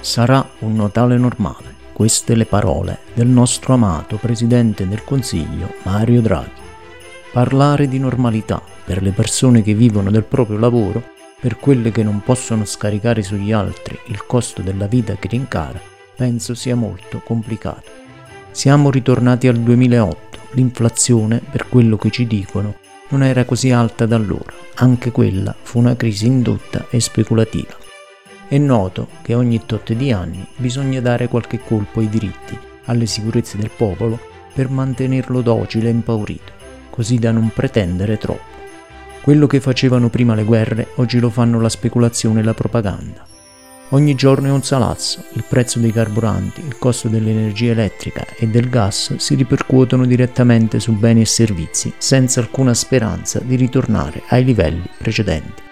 Sarà un Natale normale. Queste le parole del nostro amato Presidente del Consiglio Mario Draghi. Parlare di normalità per le persone che vivono del proprio lavoro, per quelle che non possono scaricare sugli altri il costo della vita che rincara, penso sia molto complicato. Siamo ritornati al 2008, l'inflazione, per quello che ci dicono, non era così alta da allora, anche quella fu una crisi indotta e speculativa. È noto che ogni tot di anni bisogna dare qualche colpo ai diritti, alle sicurezze del popolo, per mantenerlo docile e impaurito, così da non pretendere troppo. Quello che facevano prima le guerre, oggi lo fanno la speculazione e la propaganda. Ogni giorno è un salazzo, il prezzo dei carburanti, il costo dell'energia elettrica e del gas si ripercuotono direttamente su beni e servizi, senza alcuna speranza di ritornare ai livelli precedenti.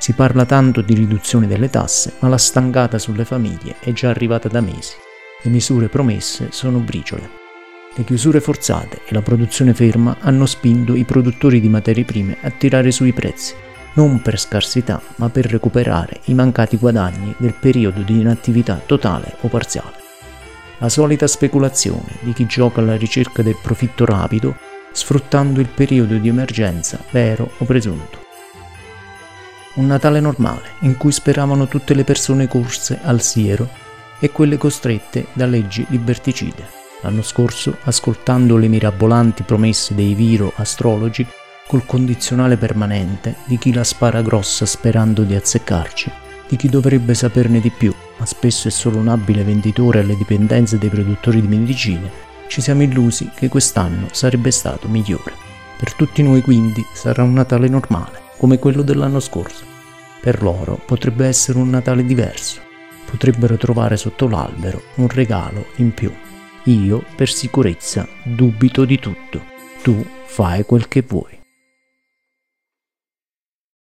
Si parla tanto di riduzione delle tasse, ma la stangata sulle famiglie è già arrivata da mesi. Le misure promesse sono briciole. Le chiusure forzate e la produzione ferma hanno spinto i produttori di materie prime a tirare sui prezzi, non per scarsità, ma per recuperare i mancati guadagni del periodo di inattività totale o parziale. La solita speculazione di chi gioca alla ricerca del profitto rapido, sfruttando il periodo di emergenza vero o presunto. Un Natale normale, in cui speravano tutte le persone corse al siero e quelle costrette da leggi liberticide. L'anno scorso, ascoltando le mirabolanti promesse dei viro astrologi, col condizionale permanente di chi la spara grossa sperando di azzeccarci, di chi dovrebbe saperne di più, ma spesso è solo un abile venditore alle dipendenze dei produttori di medicine, ci siamo illusi che quest'anno sarebbe stato migliore. Per tutti noi quindi sarà un Natale normale, come quello dell'anno scorso. Per loro potrebbe essere un Natale diverso. Potrebbero trovare sotto l'albero un regalo in più. Io, per sicurezza, dubito di tutto. Tu fai quel che vuoi.